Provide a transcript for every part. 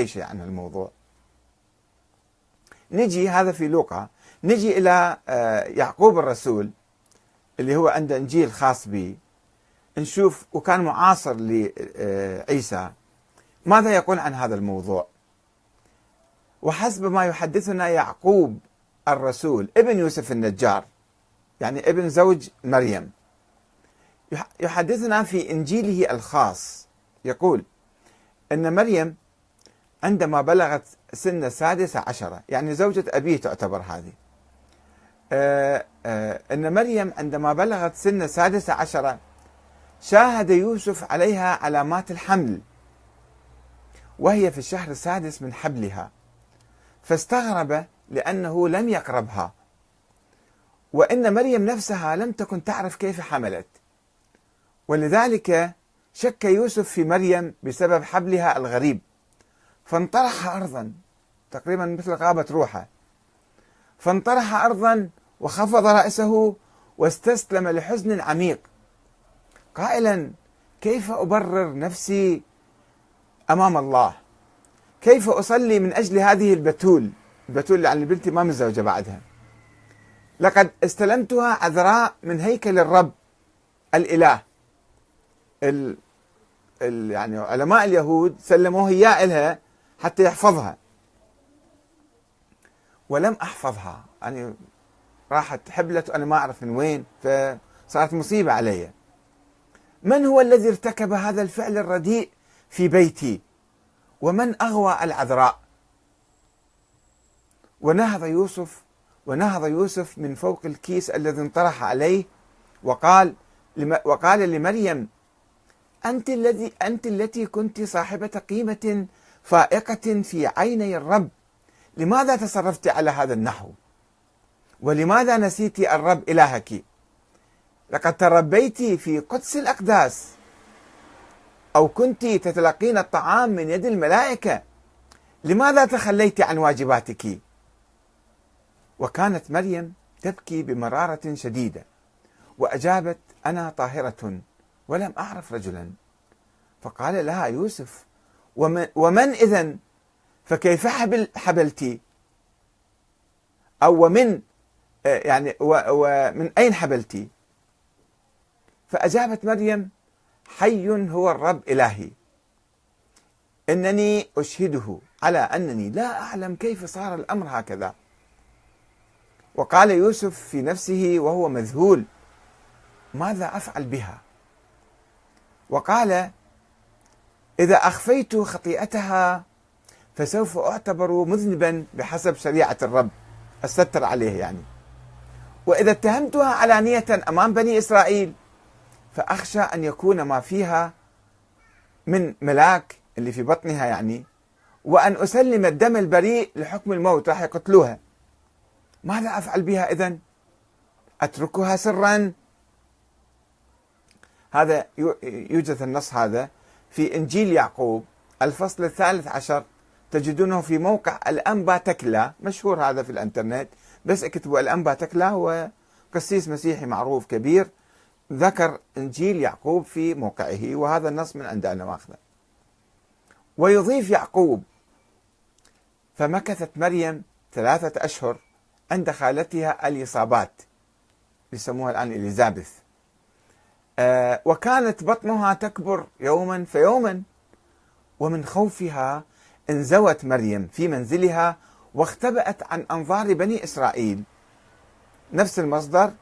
أي شيء عن الموضوع؟ نجي هذا في لوقا نجي إلى آه، يعقوب الرسول اللي هو عنده إنجيل خاص به. نشوف وكان معاصر لعيسى ماذا يقول عن هذا الموضوع؟ وحسب ما يحدثنا يعقوب الرسول ابن يوسف النجار يعني ابن زوج مريم. يحدثنا في إنجيله الخاص. يقول إن مريم عندما بلغت سن السادسة عشرة يعني زوجة أبيه تعتبر هذه. آه، آه، أن مريم عندما بلغت سن السادسة عشرة شاهد يوسف عليها علامات الحمل وهي في الشهر السادس من حبلها فاستغرب لأنه لم يقربها. وإن مريم نفسها لم تكن تعرف كيف حملت. ولذلك شك يوسف في مريم بسبب حبلها الغريب. فانطرح أرضا. تقريبا مثل غابة روحه. فانطرح أرضا وخفض رأسه واستسلم لحزن عميق. قائلا كيف أبرر نفسي أمام الله؟ كيف أصلي من أجل هذه البتول؟ البتول يعني بنتي ما متزوجة بعدها. لقد استلمتها عذراء من هيكل الرب الإله. ال ال يعني علماء اليهود سلموه إياه إلها. حتى يحفظها. ولم أحفظها. يعني راحت حبلت وأنا ما أعرف من وين فصارت مصيبة علي. من هو الذي ارتكب هذا الفعل الرديء في بيتي؟ ومن أغوى العذراء ونهض يوسف ونهض يوسف من فوق الكيس الذي انطرح عليه وقال وقال لمريم أنت الذي أنت التي كنت صاحبة قيمة فائقة في عيني الرب. لماذا تصرفت على هذا النحو؟ ولماذا نسيت الرب إلهك؟ لقد تربيت في قدس الأقداس. أو كنت تتلقين الطعام من يد الملائكة. لماذا تخليت عن واجباتك؟ وكانت مريم تبكي بمرارة شديدة. وأجابت أنا طاهرة ولم أعرف رجلا. فقال لها يوسف ومن, ومن فكيف حبل حبلتي؟ أو ومن آه، يعني ومن أين حبلتي؟ فأجابت مريم حي هو الرب إلهي. إنني أشهده على أنني لا أعلم كيف صار الأمر هكذا. وقال يوسف في نفسه وهو مذهول ماذا أفعل بها؟ وقال إذا أخفيت خطيئتها فسوف أعتبر مذنبا بحسب شريعة الرب. أستتر عليه يعني. وإذا اتهمتها علانية أمام بني إسرائيل فأخشى أن يكون ما فيها من ملاك اللي في بطنها يعني وأن أسلم الدم البريء لحكم الموت راح يقتلوها. ماذا أفعل بها إذن؟ أتركها سرا؟ هذا يوجد النص هذا. في إنجيل يعقوب الفصل الثالث عشر تجدونه في موقع الأنبا تكلا مشهور هذا في الإنترنت. بس اكتبوا الأنبا تكلا هو قسيس مسيحي معروف كبير ذكر إنجيل يعقوب في موقعه وهذا النص من عند أنا ماخذه. ويضيف يعقوب فمكثت مريم ثلاثة أشهر عند خالتها اليصابات يسموها الآن إليزابيث. وكانت بطنها تكبر يوما فيوما. ومن خوفها انزوت مريم في منزلها واختبأت عن أنظار بني إسرائيل. نفس المصدر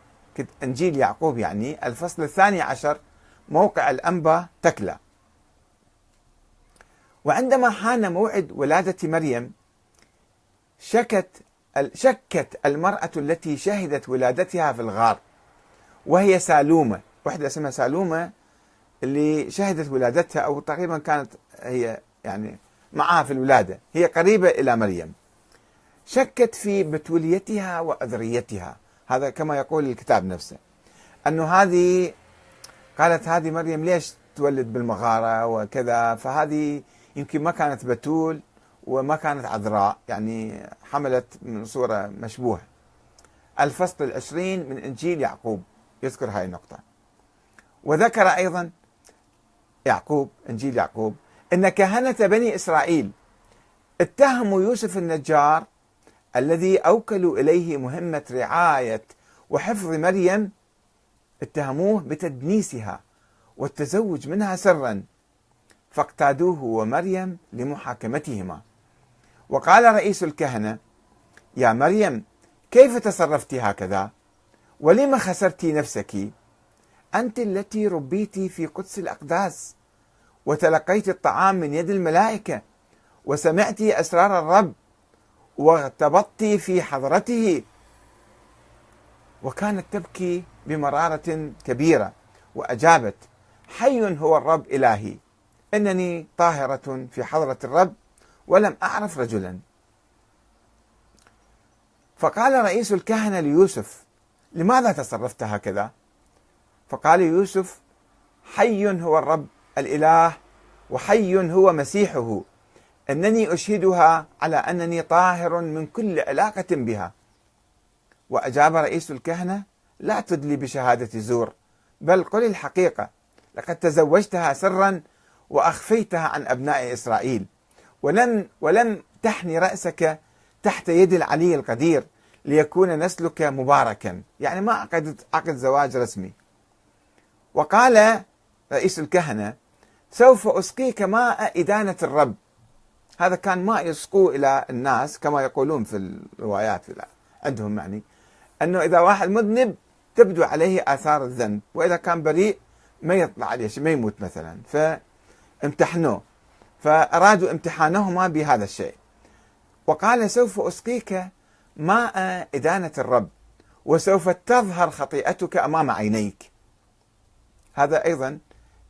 إنجيل يعقوب يعني الفصل الثاني عشر موقع الأنبا تكلا وعندما حان موعد ولادة مريم شكت شكت المرأة التي شهدت ولادتها في الغار وهي سالومة. واحدة اسمها سالومة اللي شهدت ولادتها أو تقريبا كانت هي يعني معها في الولادة. هي قريبة إلى مريم. شكت في بتوليتها وأذريتها. هذا كما يقول الكتاب نفسه. أنه هذه قالت هذه مريم ليش تولد بالمغارة وكذا؟ فهذه يمكن ما كانت بتول وما كانت عذراء. يعني حملت من صورة مشبوهة. الفصل العشرين من إنجيل يعقوب. يذكر هاي النقطة. وذكر أيضا يعقوب إنجيل يعقوب أن كهنة بني إسرائيل اتهموا يوسف النجار الذي أوكلوا إليه مهمة رعاية وحفظ مريم اتهموه بتدنيسها والتزوج منها سرا فاقتادوه ومريم لمحاكمتهما. وقال رئيس الكهنة يا مريم كيف تصرفت هكذا؟ ولم خسرت نفسك؟ أنت التي ربيت في قدس الأقداس وتلقيت الطعام من يد الملائكة وسمعت أسرار الرب وارتبطت في حضرته. وكانت تبكي بمرارة كبيرة وأجابت حي هو الرب إلهي إنني طاهرة في حضرة الرب ولم أعرف رجلا. فقال رئيس الكهنة ليوسف لماذا تصرفت هكذا؟ فقال يوسف حي هو الرب الإله وحي هو مسيحه. أنني أشهدها على أنني طاهر من كل علاقة بها. وأجاب رئيس الكهنة لا تدلي بشهادة زور بل قل الحقيقة. لقد تزوجتها سرا وأخفيتها عن أبناء إسرائيل. ولم ولم تحني رأسك تحت يد العلي القدير ليكون نسلك مباركا. يعني ما عقدت عقد زواج رسمي. وقال رئيس الكهنة سوف أسقيك ماء إدانة الرب. هذا كان ماء يسقوه إلى الناس كما يقولون في الروايات عندهم يعني أنه إذا واحد مذنب تبدو عليه آثار الذنب وإذا كان بريء ما يطلع عليه شيء ما يموت مثلا. فامتحنوه. فأرادوا امتحانهما بهذا الشيء. وقال سوف أسقيك ماء إدانة الرب وسوف تظهر خطيئتك أمام عينيك. هذا أيضا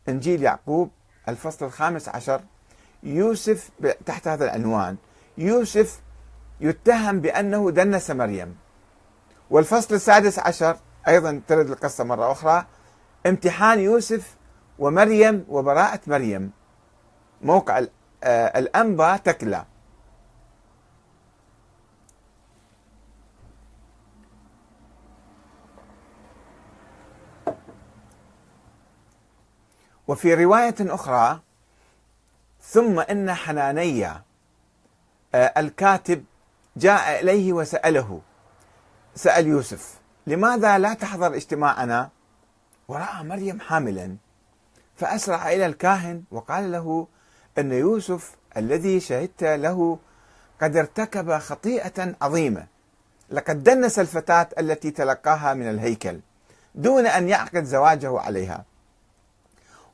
إنجيل يعقوب الفصل الخامس عشر. يوسف تحت هذا العنوان. يوسف يتهم بأنه دنس مريم. والفصل السادس عشر أيضا ترد القصة مرة أخرى. امتحان يوسف ومريم وبراءة مريم. موقع آه، الأنبا تكلا. وفي رواية أخرى ثم إن حنانيا آه، الكاتب جاء إليه وسأله سأل يوسف لماذا لا تحضر اجتماعنا؟ ورأى مريم حاملا فأسرع إلى الكاهن وقال له أن يوسف الذي شهدت له قد ارتكب خطيئة عظيمة لقد دنس الفتاة التي تلقاها من الهيكل دون أن يعقد زواجه عليها.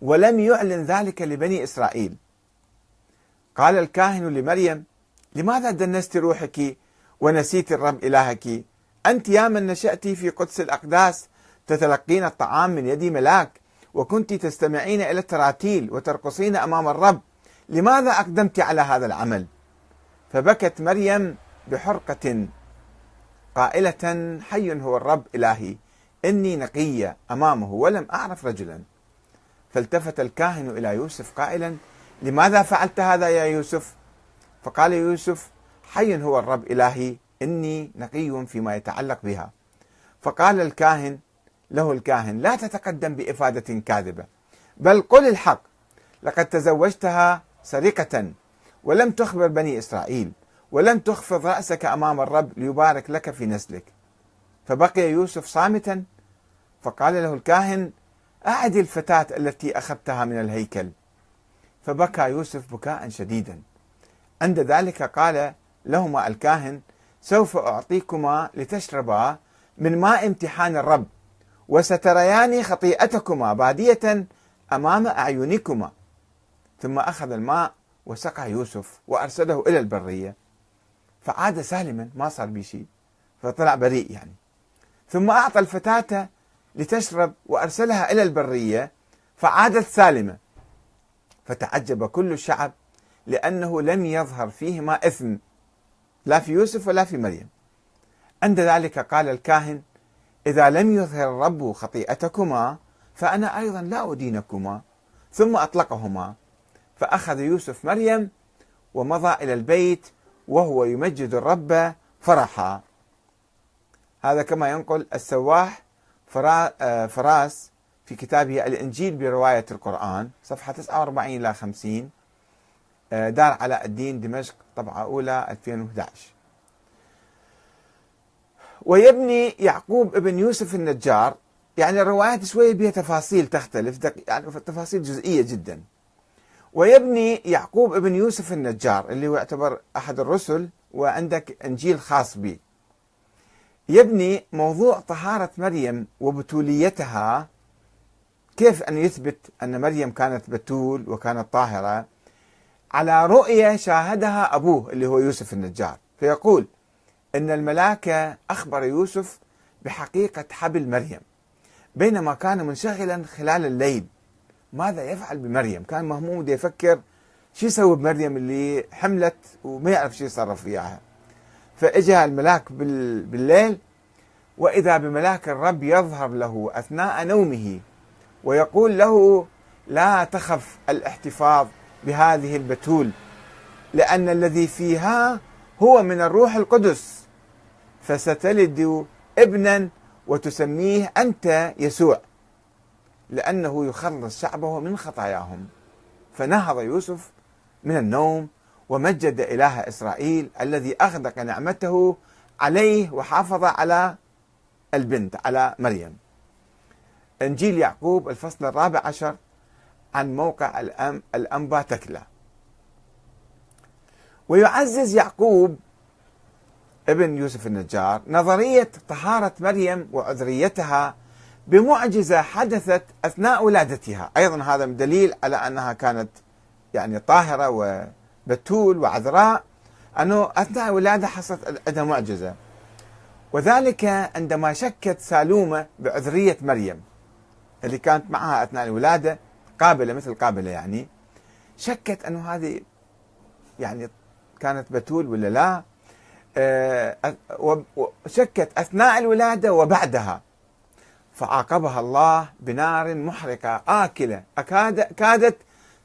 ولم يعلن ذلك لبني إسرائيل. قال الكاهن لمريم لماذا دنست روحك ونسيت الرب إلهك؟ أنت يا من نشأت في قدس الأقداس تتلقين الطعام من يد ملاك وكنت تستمعين إلى التراتيل وترقصين أمام الرب. لماذا أقدمت على هذا العمل؟ فبكت مريم بحرقة قائلة حي هو الرب إلهي إني نقية أمامه ولم أعرف رجلا. فالتفت الكاهن إلى يوسف قائلا لماذا فعلت هذا يا يوسف؟ فقال يوسف حي هو الرب إلهي إني نقي فيما يتعلق بها. فقال الكاهن له الكاهن لا تتقدم بإفادة كاذبة بل قل الحق لقد تزوجتها سرقة ولم تخبر بني إسرائيل ولم تخفض رأسك أمام الرب ليبارك لك في نسلك فبقي يوسف صامتا فقال له الكاهن أعد الفتاة التي أخذتها من الهيكل. فبكى يوسف بكاء شديدا. عند ذلك قال لهما الكاهن سوف أعطيكما لتشربا من ماء امتحان الرب وستريان خطيئتكما بادية أمام أعينكما. ثم أخذ الماء وسقى يوسف وأرسله إلى البرية. فعاد سالما ما صار به شيء. فطلع بريء يعني. ثم أعطى الفتاة لتشرب وأرسلها إلى البرية فعادت سالمة. فتعجب كل الشعب لأنه لم يظهر فيهما إثم لا في يوسف ولا في مريم. عند ذلك قال الكاهن إذا لم يظهر الرب خطيئتكما فأنا أيضا لا أدينكما. ثم أطلقهما. فأخذ يوسف مريم ومضى إلى البيت وهو يمجد الرب فرحا. هذا كما ينقل السواح فراس في كتابه الإنجيل برواية القرآن صفحة 49 إلى 50 آه، دار علاء الدين دمشق طبعة أولى 2011 ويبني يعقوب ابن يوسف النجار يعني الروايات شوية بها تفاصيل تختلف يعني تفاصيل جزئية جدا. ويبني يعقوب ابن يوسف النجار اللي هو يعتبر أحد الرسل وعندك إنجيل خاص به يبني موضوع طهارة مريم وبتوليتها. كيف أن يثبت أن مريم كانت بتول وكانت طاهرة؟ على رؤية شاهدها أبوه اللي هو يوسف النجار فيقول أن الملاك أخبر يوسف بحقيقة حبل مريم بينما كان منشغلا خلال الليل. ماذا يفعل بمريم؟ كان مهموم يفكر شو يسوي بمريم اللي حملت وما يعرف شو يتصرف وياها. فاجا الملاك بالليل وإذا بملاك الرب يظهر له أثناء نومه ويقول له لا تخف الاحتفاظ بهذه البتول لأن الذي فيها هو من الروح القدس. فستلد ابنا وتسميه أنت يسوع لأنه يخلص شعبه من خطاياهم. فنهض يوسف من النوم ومجد إله إسرائيل الذي أغدق نعمته عليه وحافظ على البنت على مريم. إنجيل يعقوب الفصل الرابع عشر عن موقع الأم الأنبا تكلا. ويعزز يعقوب ابن يوسف النجار نظرية طهارة مريم وعذريتها بمعجزة حدثت أثناء ولادتها. أيضا هذا دليل على أنها كانت يعني طاهرة وبتول وعذراء أنه أثناء الولادة حصلت عندها معجزة. وذلك عندما شكت سالومة بعذرية مريم اللي كانت معها أثناء الولادة قابلة مثل قابلة يعني شكت أنه هذه يعني كانت بتول ولا لا آه، وشكت أثناء الولادة وبعدها. فعاقبها الله بنار محرقة آكلة أكاد كادت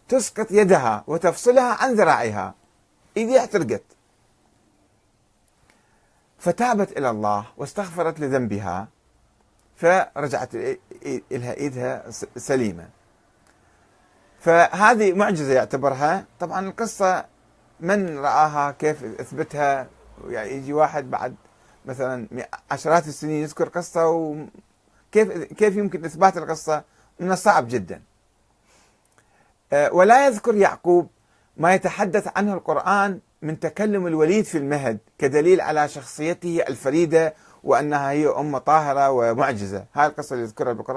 تسقط يدها وتفصلها عن ذراعها. إيديها احترقت فتابت إلى الله واستغفرت لذنبها فرجعت لها إيدها سليمة فهذه معجزة يعتبرها. طبعا القصة من رآها كيف أثبتها؟ يعني يجي واحد بعد مثلا عشرات السنين يذكر قصة وكيف كيف يمكن إثبات القصة؟ من الصعب جدا. ولا يذكر يعقوب ما يتحدث عنه القرآن من تكلم الوليد في المهد كدليل على شخصيته الفريدة وأنها هي أم طاهرة ومعجزة. هاي القصة اللي يذكرها بالقرآن.